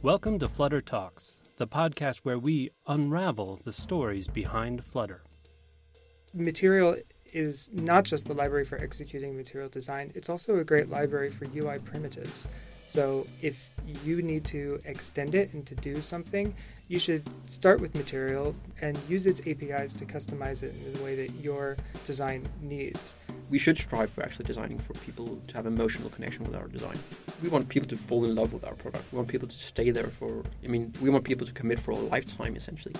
Welcome to Flutter Talks, the podcast where we unravel the stories behind Flutter. Material is not just the library for executing material design, it's also a great library for UI primitives. So if you need to extend it and to do something, you should start with material and use its APIs to customize it in the way that your design needs we should strive for actually designing for people to have emotional connection with our design. We want people to fall in love with our product. We want people to stay there for, I mean, we want people to commit for a lifetime essentially.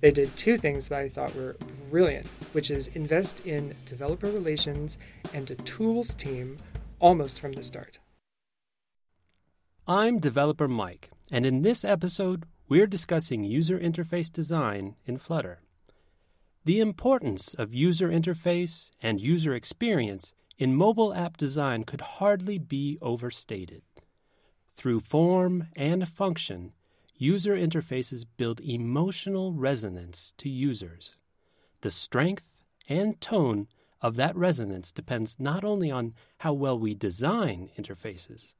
They did two things that I thought were brilliant, which is invest in developer relations and a tools team almost from the start. I'm developer Mike, and in this episode, we're discussing user interface design in Flutter. The importance of user interface and user experience in mobile app design could hardly be overstated. Through form and function, user interfaces build emotional resonance to users. The strength and tone of that resonance depends not only on how well we design interfaces,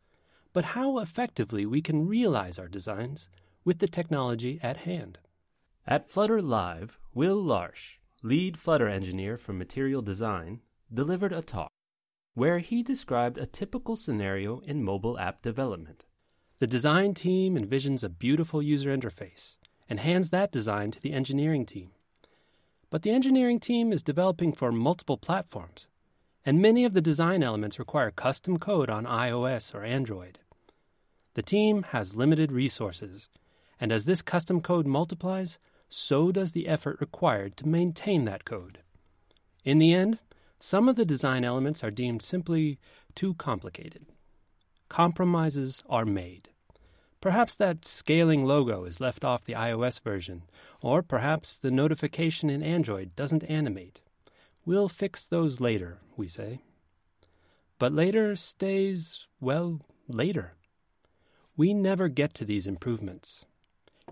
but how effectively we can realize our designs with the technology at hand. At Flutter Live, Will Larche, lead Flutter engineer for material design, delivered a talk where he described a typical scenario in mobile app development. The design team envisions a beautiful user interface and hands that design to the engineering team. But the engineering team is developing for multiple platforms, and many of the design elements require custom code on iOS or Android. The team has limited resources, and as this custom code multiplies, so does the effort required to maintain that code. In the end, some of the design elements are deemed simply too complicated. Compromises are made. Perhaps that scaling logo is left off the iOS version, or perhaps the notification in Android doesn't animate. We'll fix those later, we say. But later stays, well, later. We never get to these improvements.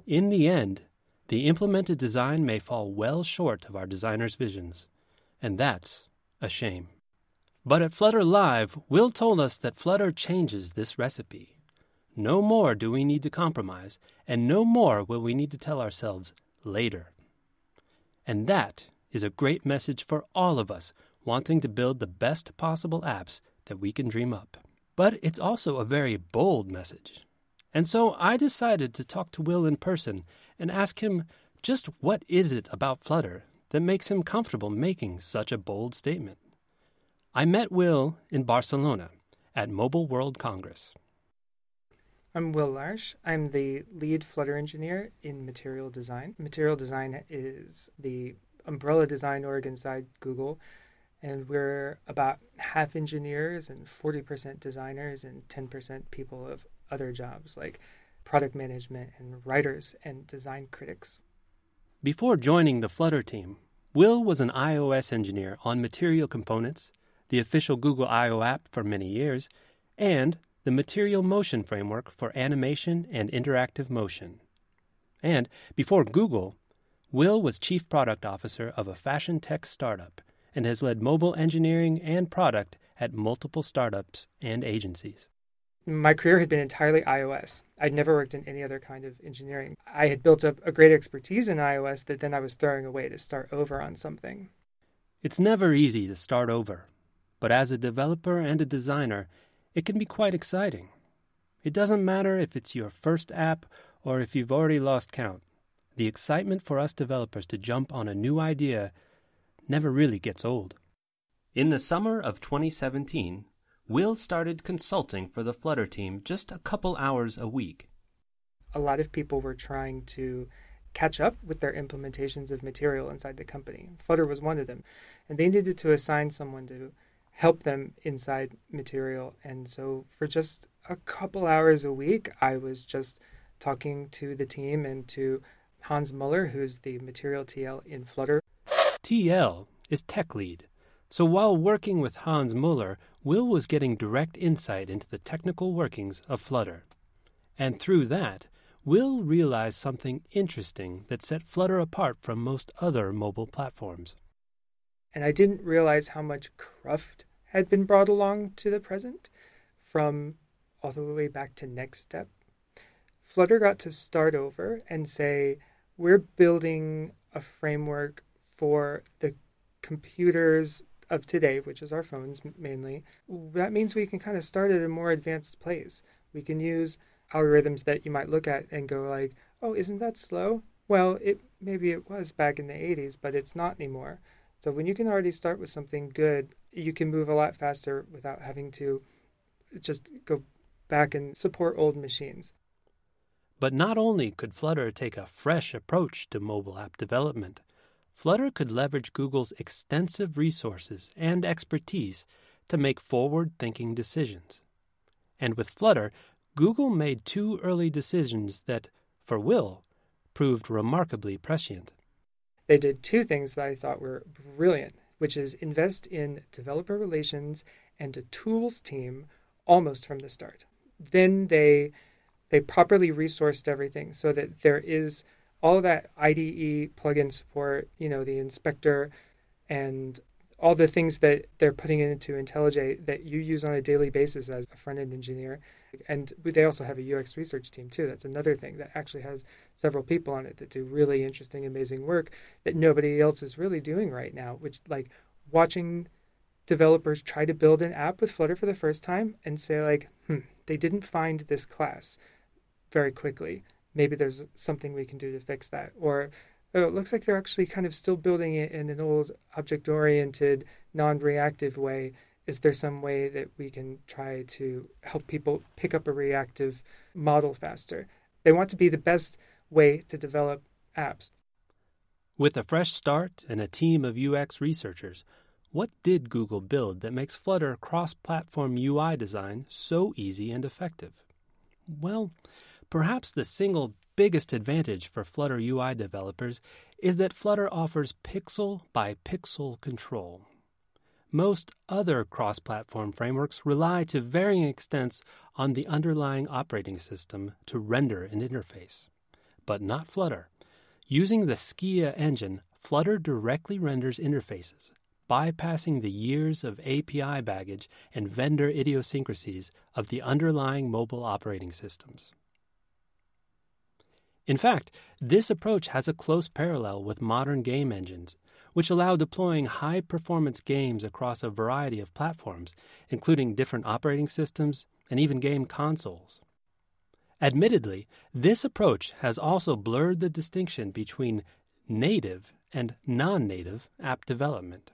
In the end, the implemented design may fall well short of our designer's visions, and that's a shame. But at Flutter Live, Will told us that Flutter changes this recipe. No more do we need to compromise, and no more will we need to tell ourselves later. And that is a great message for all of us wanting to build the best possible apps that we can dream up. But it's also a very bold message. And so I decided to talk to Will in person and ask him just what is it about Flutter that makes him comfortable making such a bold statement. I met Will in Barcelona at Mobile World Congress. I'm Will Larche. I'm the lead Flutter engineer in material design. Material design is the umbrella design org inside Google, and we're about half engineers and 40% designers and 10% people of other jobs like product management and writers and design critics. Before joining the Flutter team, Will was an iOS engineer on Material Components, the official Google I.O. app for many years, and the Material Motion framework for animation and interactive motion. And before Google, Will was chief product officer of a fashion tech startup and has led mobile engineering and product at multiple startups and agencies my career had been entirely iOS. I'd never worked in any other kind of engineering. I had built up a great expertise in iOS that then I was throwing away to start over on something. It's never easy to start over, but as a developer and a designer, it can be quite exciting. It doesn't matter if it's your first app or if you've already lost count. The excitement for us developers to jump on a new idea never really gets old. In the summer of 2017, Will started consulting for the Flutter team just a couple hours a week. A lot of people were trying to catch up with their implementations of material inside the company. Flutter was one of them. And they needed to assign someone to help them inside material. And so for just a couple hours a week, I was just talking to the team and to Hans Muller, who's the material TL in Flutter. TL is tech lead. So while working with Hans Muller, Will was getting direct insight into the technical workings of Flutter. And through that, Will realized something interesting that set Flutter apart from most other mobile platforms. And I didn't realize how much cruft had been brought along to the present from all the way back to NeXTSTEP. Flutter got to start over and say, we're building a framework for the computers of today, which is our phones mainly. That means we can kind of start at a more advanced place. We can use algorithms that you might look at and go like, "Oh, isn't that slow?" Well, it maybe it was back in the 80s, but it's not anymore. So when you can already start with something good, you can move a lot faster without having to just go back and support old machines. But not only could Flutter take a fresh approach to mobile app development, Flutter could leverage Google's extensive resources and expertise to make forward thinking decisions. And with Flutter, Google made two early decisions that, for Will, proved remarkably prescient. They did two things that I thought were brilliant, which is invest in developer relations and a tools team almost from the start. Then they they properly resourced everything so that there is all of that IDE plugin support, you know, the inspector and all the things that they're putting into IntelliJ that you use on a daily basis as a front end engineer. And they also have a UX research team too. That's another thing that actually has several people on it that do really interesting, amazing work that nobody else is really doing right now, which like watching developers try to build an app with Flutter for the first time and say like, hmm, they didn't find this class very quickly. Maybe there's something we can do to fix that. Or oh, it looks like they're actually kind of still building it in an old object oriented, non reactive way. Is there some way that we can try to help people pick up a reactive model faster? They want to be the best way to develop apps. With a fresh start and a team of UX researchers, what did Google build that makes Flutter cross platform UI design so easy and effective? Well, perhaps the single biggest advantage for Flutter UI developers is that Flutter offers pixel by pixel control. Most other cross platform frameworks rely to varying extents on the underlying operating system to render an interface. But not Flutter. Using the Skia engine, Flutter directly renders interfaces, bypassing the years of API baggage and vendor idiosyncrasies of the underlying mobile operating systems. In fact, this approach has a close parallel with modern game engines, which allow deploying high performance games across a variety of platforms, including different operating systems and even game consoles. Admittedly, this approach has also blurred the distinction between native and non native app development.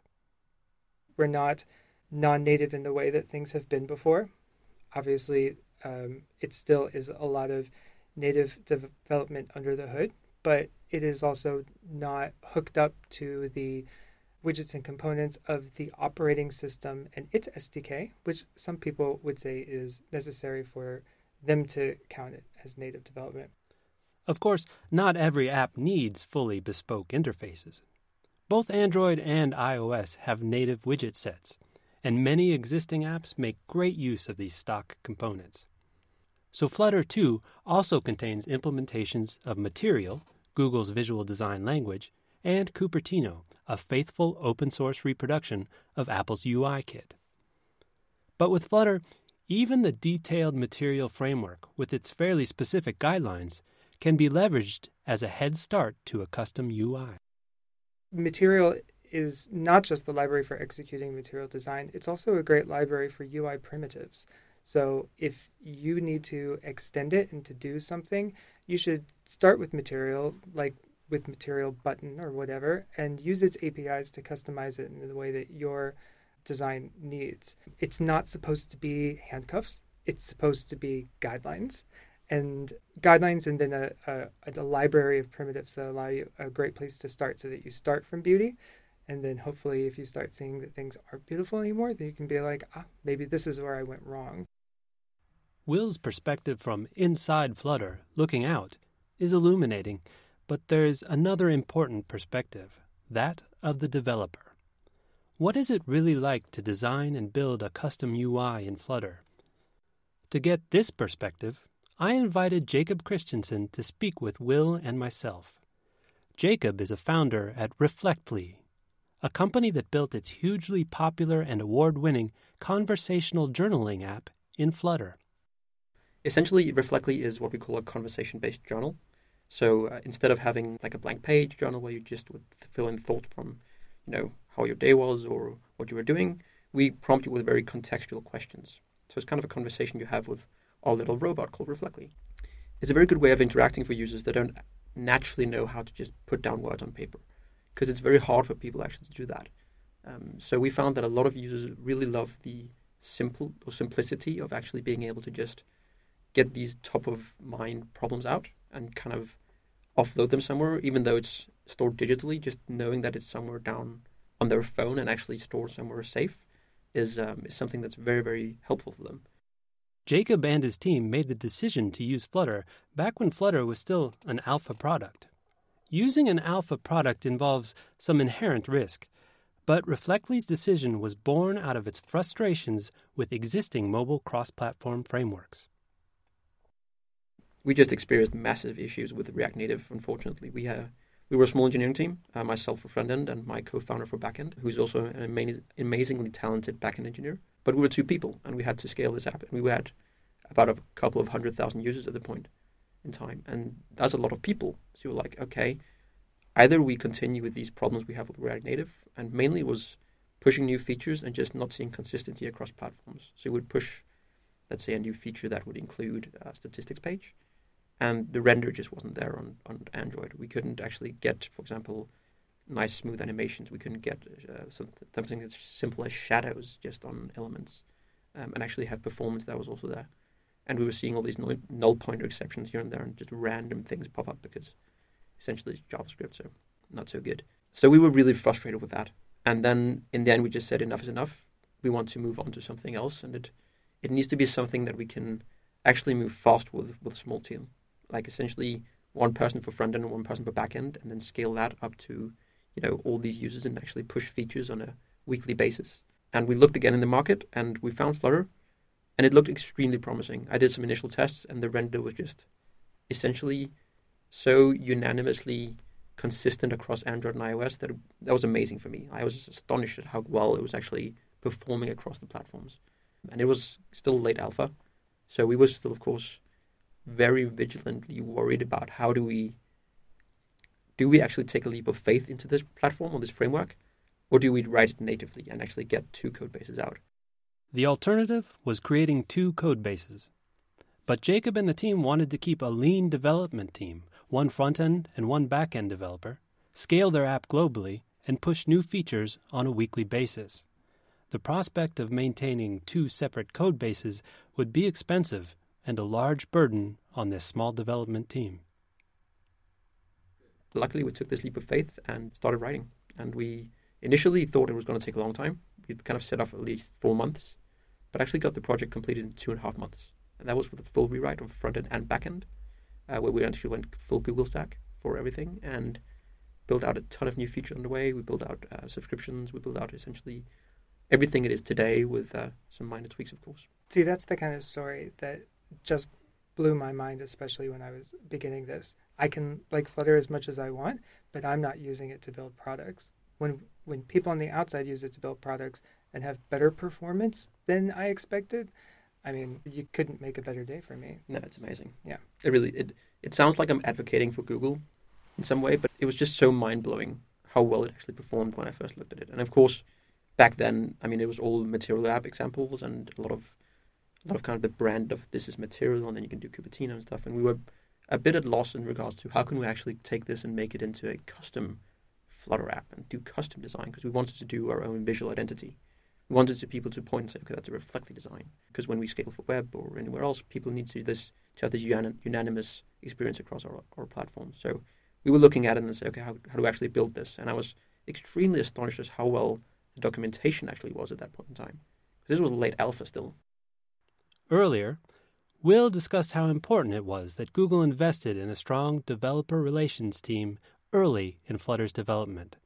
We're not non native in the way that things have been before. Obviously, um, it still is a lot of native development under the hood, but it is also not hooked up to the widgets and components of the operating system and its SDK, which some people would say is necessary for them to count it as native development. Of course, not every app needs fully bespoke interfaces. Both Android and iOS have native widget sets, and many existing apps make great use of these stock components. So Flutter 2 also contains implementations of Material, Google's visual design language, and Cupertino, a faithful open source reproduction of Apple's UI kit. But with Flutter, even the detailed material framework, with its fairly specific guidelines, can be leveraged as a head start to a custom UI. Material is not just the library for executing material design, it's also a great library for UI primitives. So if you need to extend it and to do something, you should start with material, like with material button or whatever, and use its APIs to customize it in the way that your design needs. It's not supposed to be handcuffs. It's supposed to be guidelines and guidelines and then a, a, a, library of primitives that allow you a great place to start so that you start from beauty and then hopefully if you start seeing that things aren't beautiful anymore then you can be like ah maybe this is where i went wrong will's perspective from inside flutter looking out is illuminating but there's another important perspective that of the developer what is it really like to design and build a custom ui in flutter to get this perspective I invited Jacob Christensen to speak with Will and myself. Jacob is a founder at Reflectly, a company that built its hugely popular and award winning conversational journaling app in Flutter. Essentially, Reflectly is what we call a conversation-based journal. So uh, instead of having like a blank page journal where you just would fill in thoughts from, you know, how your day was or what you were doing, we prompt you with very contextual questions. So it's kind of a conversation you have with our little robot called Reflectly. It's a very good way of interacting for users that don't naturally know how to just put down words on paper, because it's very hard for people actually to do that. Um, so we found that a lot of users really love the simple or simplicity of actually being able to just get these top of mind problems out and kind of offload them somewhere, even though it's stored digitally. Just knowing that it's somewhere down on their phone and actually stored somewhere safe is um, is something that's very very helpful for them. Jacob and his team made the decision to use Flutter back when Flutter was still an alpha product. Using an alpha product involves some inherent risk, but Reflectly's decision was born out of its frustrations with existing mobile cross platform frameworks. We just experienced massive issues with React Native, unfortunately. We, we were a small engineering team, uh, myself for front end and my co founder for backend, who's also an ama- amazingly talented backend engineer. But we were two people and we had to scale this app. And we had about a couple of hundred thousand users at the point in time. And that's a lot of people. So you're like, okay, either we continue with these problems we have with React Native, and mainly was pushing new features and just not seeing consistency across platforms. So we would push, let's say, a new feature that would include a statistics page, and the render just wasn't there on, on Android. We couldn't actually get, for example, nice smooth animations. We couldn't get uh, something as simple as shadows just on elements, um, and actually have performance that was also there. And we were seeing all these null, null pointer exceptions here and there, and just random things pop up because essentially it's JavaScript, so not so good. So we were really frustrated with that. And then in the end, we just said enough is enough. We want to move on to something else, and it it needs to be something that we can actually move fast with with a small team, like essentially one person for front end and one person for back end, and then scale that up to you know all these users and actually push features on a weekly basis. And we looked again in the market, and we found Flutter, and it looked extremely promising. I did some initial tests, and the render was just essentially so unanimously consistent across Android and iOS that that was amazing for me. I was astonished at how well it was actually performing across the platforms. And it was still late alpha, so we were still, of course, very vigilantly worried about how do we do we actually take a leap of faith into this platform or this framework, or do we write it natively and actually get two code bases out? The alternative was creating two code bases. But Jacob and the team wanted to keep a lean development team one front end and one back end developer, scale their app globally, and push new features on a weekly basis. The prospect of maintaining two separate code bases would be expensive and a large burden on this small development team. Luckily, we took this leap of faith and started writing. And we initially thought it was going to take a long time. We kind of set off at least four months, but actually got the project completed in two and a half months. And that was with a full rewrite of front end and back end uh, where we actually went full Google stack for everything and built out a ton of new features on the way. We built out uh, subscriptions. We built out essentially everything it is today with uh, some minor tweaks, of course. See, that's the kind of story that just blew my mind, especially when I was beginning this. I can like Flutter as much as I want, but I'm not using it to build products. When when people on the outside use it to build products and have better performance than I expected, I mean, you couldn't make a better day for me. No, it's amazing. Yeah. It really it it sounds like I'm advocating for Google in some way, but it was just so mind blowing how well it actually performed when I first looked at it. And of course, back then, I mean, it was all Material Lab examples and a lot of a lot of kind of the brand of this is Material, and then you can do Cupertino and stuff. And we were a bit at loss in regards to how can we actually take this and make it into a custom Flutter app and do custom design because we wanted to do our own visual identity we wanted to people to point and say, okay, that's a Reflectly design. Because when we scale for web or anywhere else, people need to this to have this unanimous experience across our, our platform. So we were looking at it and say, okay, how, how do we actually build this? And I was extremely astonished as how well the documentation actually was at that point in time. This was late alpha still. Earlier, Will discussed how important it was that Google invested in a strong developer relations team early in Flutter's development.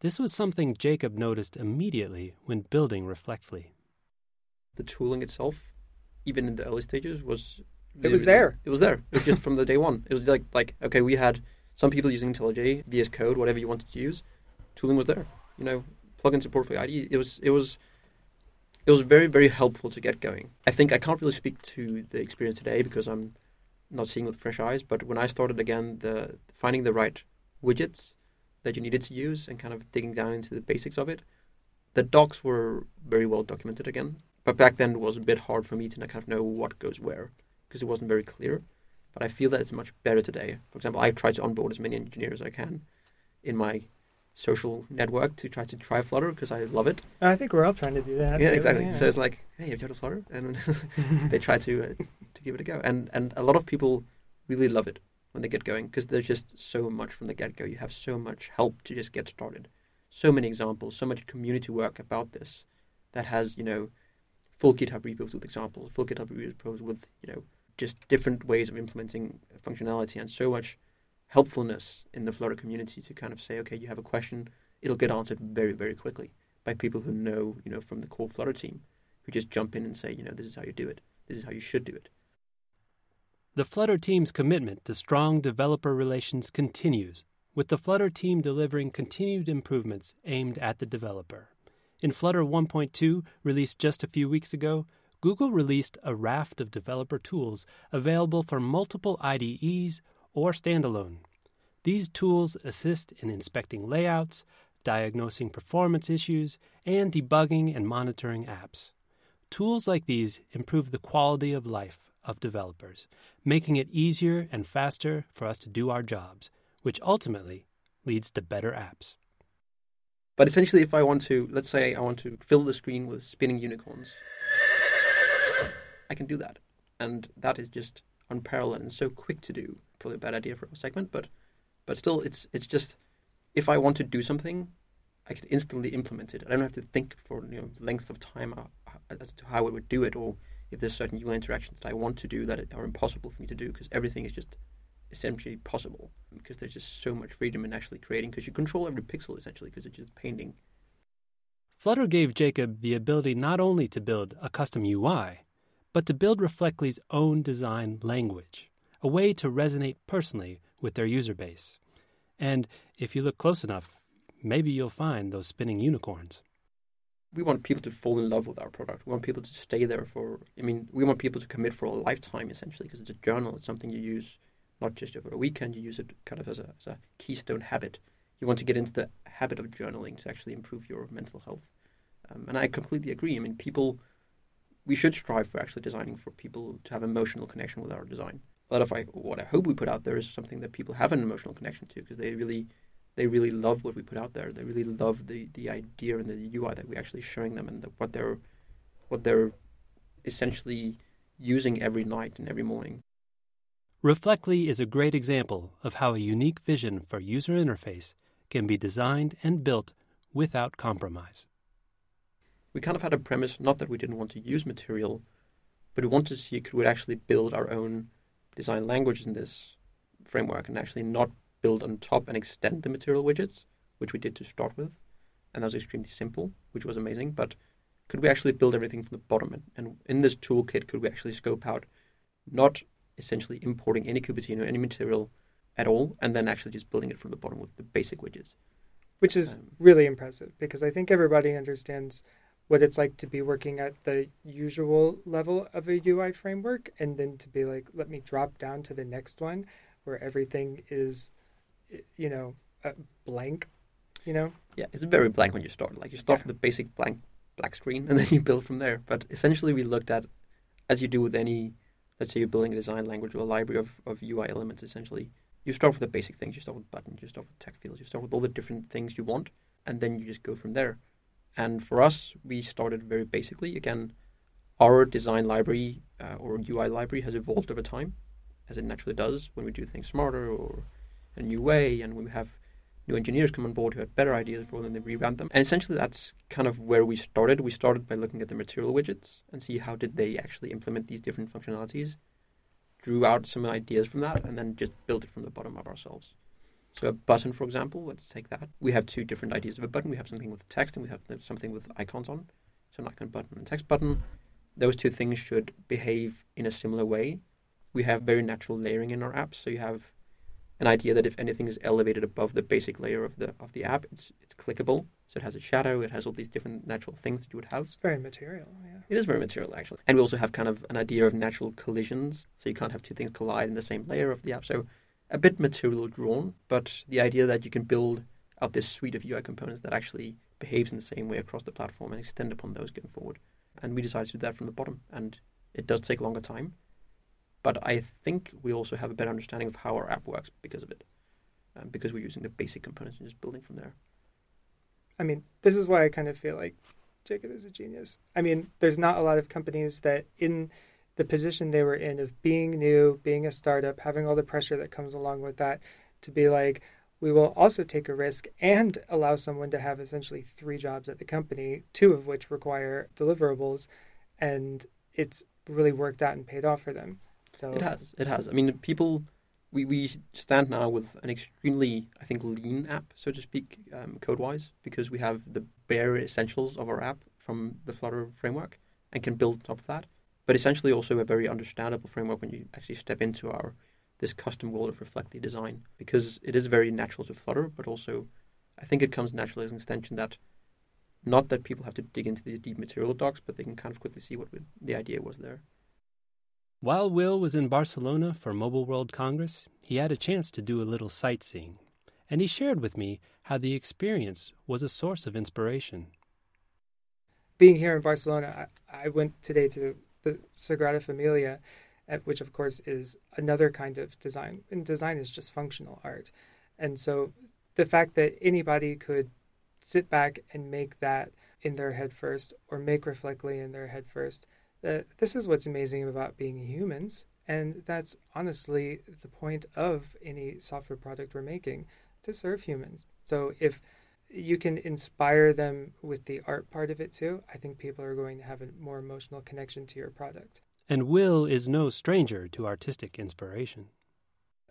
This was something Jacob noticed immediately when building Reflectly. The tooling itself, even in the early stages, was it was there. It was there. It was just from the day one. It was like like okay, we had some people using IntelliJ, VS Code, whatever you wanted to use. Tooling was there. You know, plugin support for IDE. It was it was it was very, very helpful to get going. I think I can't really speak to the experience today because I'm not seeing with fresh eyes. But when I started again, the finding the right widgets that you needed to use and kind of digging down into the basics of it, the docs were very well documented again. But back then it was a bit hard for me to kind of know what goes where because it wasn't very clear. But I feel that it's much better today. For example, I try to onboard as many engineers as I can in my social network to try to try Flutter because I love it. I think we're all trying to do that. Yeah, exactly. Yeah. So it's like, hey, have you heard of Flutter? And they try to uh, to give it a go. And and a lot of people really love it when they get going because there's just so much from the get go. You have so much help to just get started. So many examples, so much community work about this that has you know full GitHub repos with examples, full GitHub repos with you know just different ways of implementing functionality, and so much helpfulness in the Flutter community to kind of say, okay, you have a question, it'll get answered very, very quickly by people who know, you know, from the core Flutter team, who just jump in and say, you know, this is how you do it, this is how you should do it. The Flutter team's commitment to strong developer relations continues, with the Flutter team delivering continued improvements aimed at the developer. In Flutter 1.2, released just a few weeks ago, Google released a raft of developer tools available for multiple IDEs or standalone. These tools assist in inspecting layouts, diagnosing performance issues, and debugging and monitoring apps. Tools like these improve the quality of life of developers, making it easier and faster for us to do our jobs, which ultimately leads to better apps. But essentially, if I want to, let's say I want to fill the screen with spinning unicorns, I can do that. And that is just unparalleled and so quick to do. Probably a bad idea for a segment, but but still, it's it's just if I want to do something, I can instantly implement it. I don't have to think for you know lengths of time uh, uh, as to how I would do it, or if there's certain UI interactions that I want to do that are impossible for me to do, because everything is just essentially possible. Because there's just so much freedom in actually creating, because you control every pixel essentially, because it's just painting. Flutter gave Jacob the ability not only to build a custom UI, but to build Reflectly's own design language, a way to resonate personally with their user base. And if you look close enough, maybe you'll find those spinning unicorns. We want people to fall in love with our product. We want people to stay there for, I mean, we want people to commit for a lifetime essentially because it's a journal. It's something you use not just over a weekend, you use it kind of as a, as a keystone habit. You want to get into the habit of journaling to actually improve your mental health. Um, and I completely agree. I mean, people we should strive for actually designing for people to have emotional connection with our design. A lot of I, what I hope we put out there is something that people have an emotional connection to because they really they really love what we put out there. They really love the, the idea and the UI that we're actually showing them and the, what they're what they're essentially using every night and every morning. Reflectly is a great example of how a unique vision for user interface can be designed and built without compromise we kind of had a premise, not that we didn't want to use material, but we wanted to see could we actually build our own design languages in this framework and actually not build on top and extend the material widgets, which we did to start with. And that was extremely simple, which was amazing. But could we actually build everything from the bottom? And, and in this toolkit, could we actually scope out not essentially importing any Cupertino, any material at all, and then actually just building it from the bottom with the basic widgets? Which is um, really impressive because I think everybody understands what it's like to be working at the usual level of a UI framework and then to be like, let me drop down to the next one where everything is, you know, uh, blank, you know? Yeah, it's very blank when you start. Like you start yeah. with the basic blank black screen and then you build from there. But essentially, we looked at, as you do with any, let's say you're building a design language or a library of, of UI elements, essentially, you start with the basic things. You start with buttons, you start with text fields, you start with all the different things you want, and then you just go from there. And for us, we started very basically. Again, our design library uh, or UI library has evolved over time, as it naturally does when we do things smarter or a new way, and we have new engineers come on board who have better ideas for them, they revamp them. And essentially, that's kind of where we started. We started by looking at the material widgets and see how did they actually implement these different functionalities, drew out some ideas from that, and then just built it from the bottom up ourselves. So a button, for example, let's take that. We have two different ideas of a button. We have something with text and we have something with icons on. So an icon button and text button. Those two things should behave in a similar way. We have very natural layering in our apps. So you have an idea that if anything is elevated above the basic layer of the of the app, it's it's clickable. So it has a shadow, it has all these different natural things that you would have. It's very material, yeah. It is very material, actually. And we also have kind of an idea of natural collisions. So you can't have two things collide in the same layer of the app. So a bit material drawn, but the idea that you can build out this suite of UI components that actually behaves in the same way across the platform and extend upon those going forward. And we decided to do that from the bottom. And it does take longer time. But I think we also have a better understanding of how our app works because of it. Um, because we're using the basic components and just building from there. I mean, this is why I kind of feel like Jacob is a genius. I mean, there's not a lot of companies that in the position they were in of being new, being a startup, having all the pressure that comes along with that, to be like, we will also take a risk and allow someone to have essentially three jobs at the company, two of which require deliverables, and it's really worked out and paid off for them. So it has, it has. I mean, people, we we stand now with an extremely, I think, lean app, so to speak, um, code-wise, because we have the bare essentials of our app from the Flutter framework and can build on top of that. But essentially, also a very understandable framework when you actually step into our this custom world of Reflectly design because it is very natural to Flutter, but also I think it comes naturally as an extension that not that people have to dig into these deep material docs, but they can kind of quickly see what the idea was there. While Will was in Barcelona for Mobile World Congress, he had a chance to do a little sightseeing, and he shared with me how the experience was a source of inspiration. Being here in Barcelona, I, I went today to the Sagrada Familia, which of course is another kind of design. And design is just functional art. And so the fact that anybody could sit back and make that in their head first or make Reflectly in their head first, uh, this is what's amazing about being humans. And that's honestly the point of any software product we're making to serve humans. So if you can inspire them with the art part of it too, I think people are going to have a more emotional connection to your product. And Will is no stranger to artistic inspiration.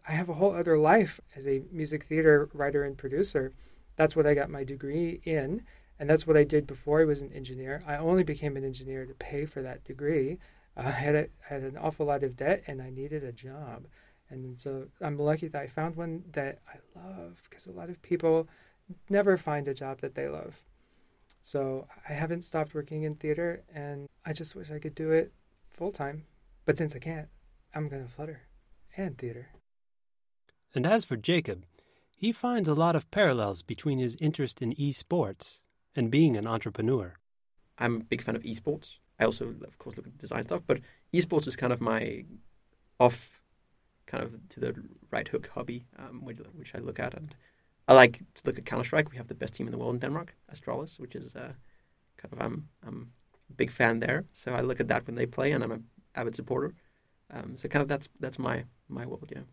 I have a whole other life as a music theater writer and producer. That's what I got my degree in, and that's what I did before I was an engineer. I only became an engineer to pay for that degree. Uh, I had, a, had an awful lot of debt, and I needed a job. And so I'm lucky that I found one that I love because a lot of people never find a job that they love. So I haven't stopped working in theater, and I just wish I could do it full time. But since I can't, I'm going to flutter and theater. And as for Jacob, he finds a lot of parallels between his interest in esports and being an entrepreneur. I'm a big fan of esports. I also, of course, look at design stuff, but esports is kind of my off, kind of to the right hook hobby, um, which, which I look at. And I like to look at Counter Strike. We have the best team in the world in Denmark, Astralis, which is uh, kind of I'm I'm a big fan there. So I look at that when they play, and I'm an avid supporter. Um, so kind of that's that's my my world. Yeah,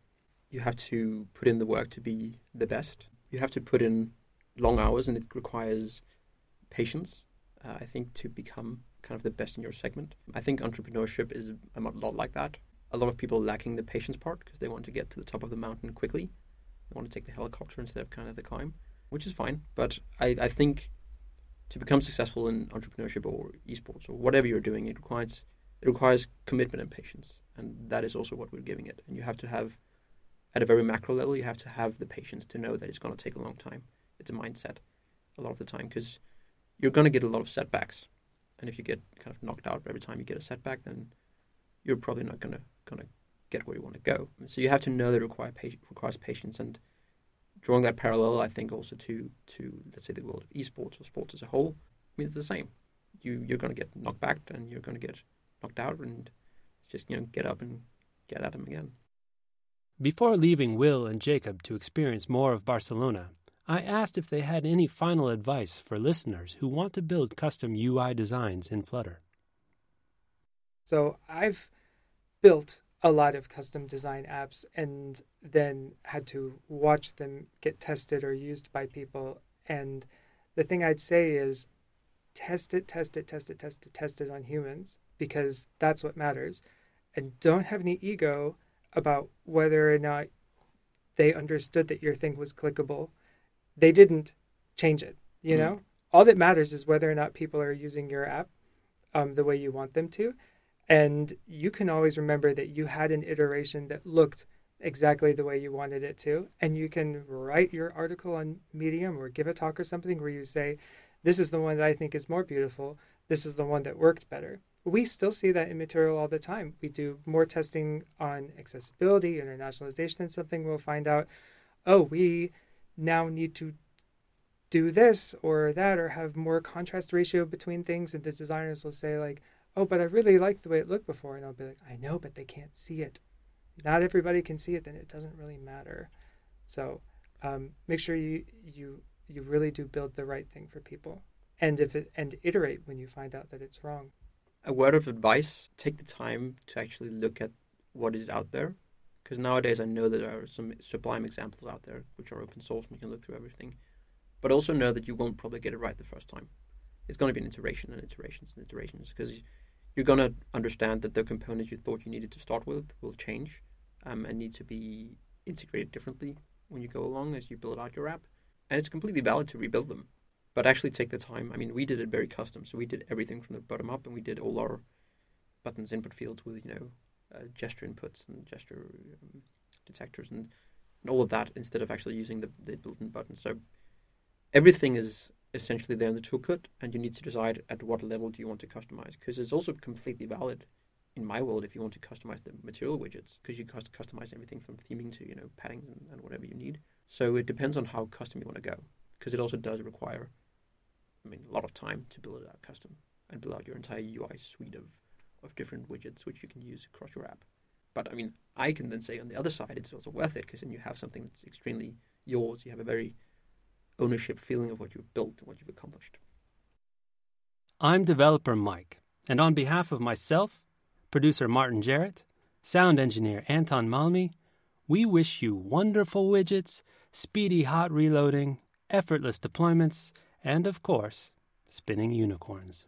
you have to put in the work to be the best. You have to put in long hours, and it requires patience. Uh, I think to become kind of the best in your segment. I think entrepreneurship is a lot like that. A lot of people lacking the patience part because they want to get to the top of the mountain quickly want to take the helicopter instead of kind of the climb, which is fine. But I, I think to become successful in entrepreneurship or esports or whatever you're doing, it requires it requires commitment and patience, and that is also what we're giving it. And you have to have, at a very macro level, you have to have the patience to know that it's going to take a long time. It's a mindset, a lot of the time, because you're going to get a lot of setbacks, and if you get kind of knocked out every time you get a setback, then you're probably not going to going to get where you want to go. So you have to know that it require, requires patience and drawing that parallel, I think also to to let's say the world of esports or sports as a whole, I mean it's the same. You you're going to get knocked back and you're going to get knocked out and just you know get up and get at them again. Before leaving Will and Jacob to experience more of Barcelona, I asked if they had any final advice for listeners who want to build custom UI designs in Flutter. So I've built a lot of custom design apps and then had to watch them get tested or used by people. And the thing I'd say is test it, test it, test it, test it, test it on humans because that's what matters. And don't have any ego about whether or not they understood that your thing was clickable. They didn't change it, you mm know? All that matters is whether or not people are using your app um, the way you want them to. And you can always remember that you had an iteration that looked exactly the way you wanted it to. And you can write your article on Medium or give a talk or something where you say, This is the one that I think is more beautiful. This is the one that worked better. We still see that in material all the time. We do more testing on accessibility, internationalization, and something we'll find out, oh, we now need to do this or that or have more contrast ratio between things. And the designers will say, like, oh, but I really liked the way it looked before. And I'll be like, I know, but they can't see it not everybody can see it, then it doesn't really matter. So um, make sure you you you really do build the right thing for people, and if it, and iterate when you find out that it's wrong. A word of advice: take the time to actually look at what is out there, because nowadays I know that there are some sublime examples out there which are open source and you can look through everything. But also know that you won't probably get it right the first time. It's going to be an iteration and iterations and iterations because you're going to understand that the components you thought you needed to start with will change um, and need to be integrated differently when you go along as you build out your app. And it's completely valid to rebuild them, but actually take the time. I mean, we did it very custom, so we did everything from the bottom up, and we did all our buttons input fields with you know uh, gesture inputs and gesture um, detectors and, and all of that instead of actually using the, the built-in buttons. So everything is essentially there in the toolkit, and you need to decide at what level do you want to customize because it's also completely valid in my world if you want to customize the material widgets because you can customize everything from theming to you know paddings and, and whatever you need. So it depends on how custom you want to go because it also does require, I mean, a lot of time to build it out custom and build out your entire UI suite of of different widgets which you can use across your app. But I mean, I can then say on the other side, it's also worth it because then you have something that's extremely yours. You have a very ownership feeling of what you've built and what you've accomplished. I'm developer Mike, and on behalf of myself, producer Martin Jarrett, sound engineer Anton Malmi, we wish you wonderful widgets, speedy hot reloading, effortless deployments, and of course, spinning unicorns.